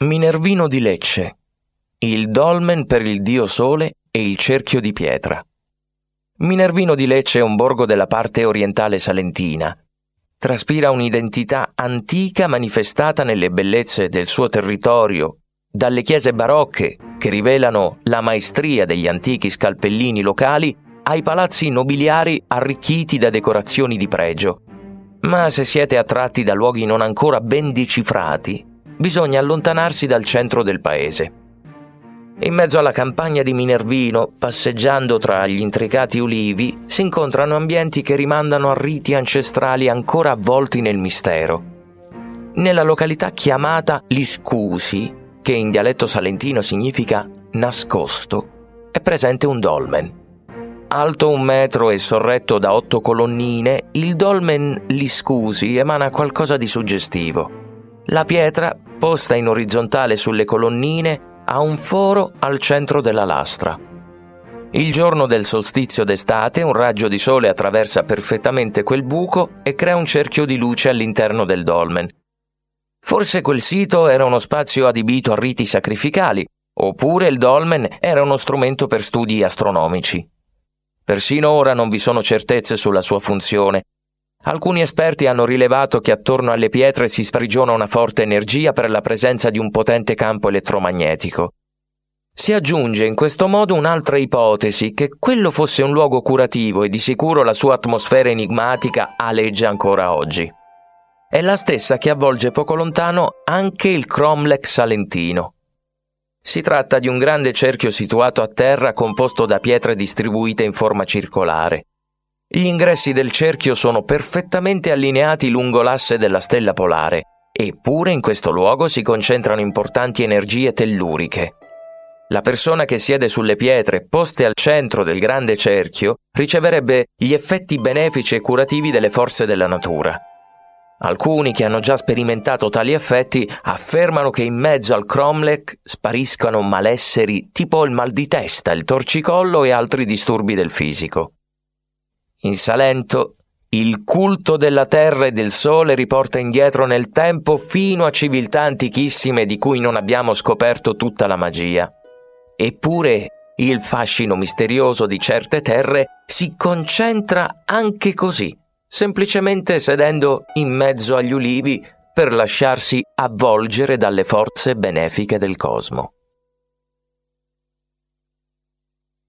Minervino di Lecce, il dolmen per il dio Sole e il cerchio di pietra. Minervino di Lecce è un borgo della parte orientale salentina. Traspira un'identità antica manifestata nelle bellezze del suo territorio, dalle chiese barocche che rivelano la maestria degli antichi scalpellini locali ai palazzi nobiliari arricchiti da decorazioni di pregio. Ma se siete attratti da luoghi non ancora ben decifrati, bisogna allontanarsi dal centro del paese. In mezzo alla campagna di Minervino, passeggiando tra gli intricati ulivi, si incontrano ambienti che rimandano a riti ancestrali ancora avvolti nel mistero. Nella località chiamata Liscusi, che in dialetto salentino significa nascosto, è presente un dolmen. Alto un metro e sorretto da otto colonnine, il dolmen Liscusi emana qualcosa di suggestivo. La pietra, posta in orizzontale sulle colonnine, ha un foro al centro della lastra. Il giorno del solstizio d'estate un raggio di sole attraversa perfettamente quel buco e crea un cerchio di luce all'interno del dolmen. Forse quel sito era uno spazio adibito a riti sacrificali, oppure il dolmen era uno strumento per studi astronomici. Persino ora non vi sono certezze sulla sua funzione, Alcuni esperti hanno rilevato che attorno alle pietre si sprigiona una forte energia per la presenza di un potente campo elettromagnetico. Si aggiunge in questo modo un'altra ipotesi, che quello fosse un luogo curativo e di sicuro la sua atmosfera enigmatica aleggia ancora oggi. È la stessa che avvolge poco lontano anche il Cromlech salentino. Si tratta di un grande cerchio situato a terra composto da pietre distribuite in forma circolare. Gli ingressi del cerchio sono perfettamente allineati lungo l'asse della stella polare, eppure in questo luogo si concentrano importanti energie telluriche. La persona che siede sulle pietre poste al centro del grande cerchio riceverebbe gli effetti benefici e curativi delle forze della natura. Alcuni che hanno già sperimentato tali effetti affermano che in mezzo al cromlech spariscano malesseri tipo il mal di testa, il torcicollo e altri disturbi del fisico. In Salento, il culto della terra e del sole riporta indietro nel tempo fino a civiltà antichissime di cui non abbiamo scoperto tutta la magia. Eppure il fascino misterioso di certe terre si concentra anche così, semplicemente sedendo in mezzo agli ulivi per lasciarsi avvolgere dalle forze benefiche del cosmo.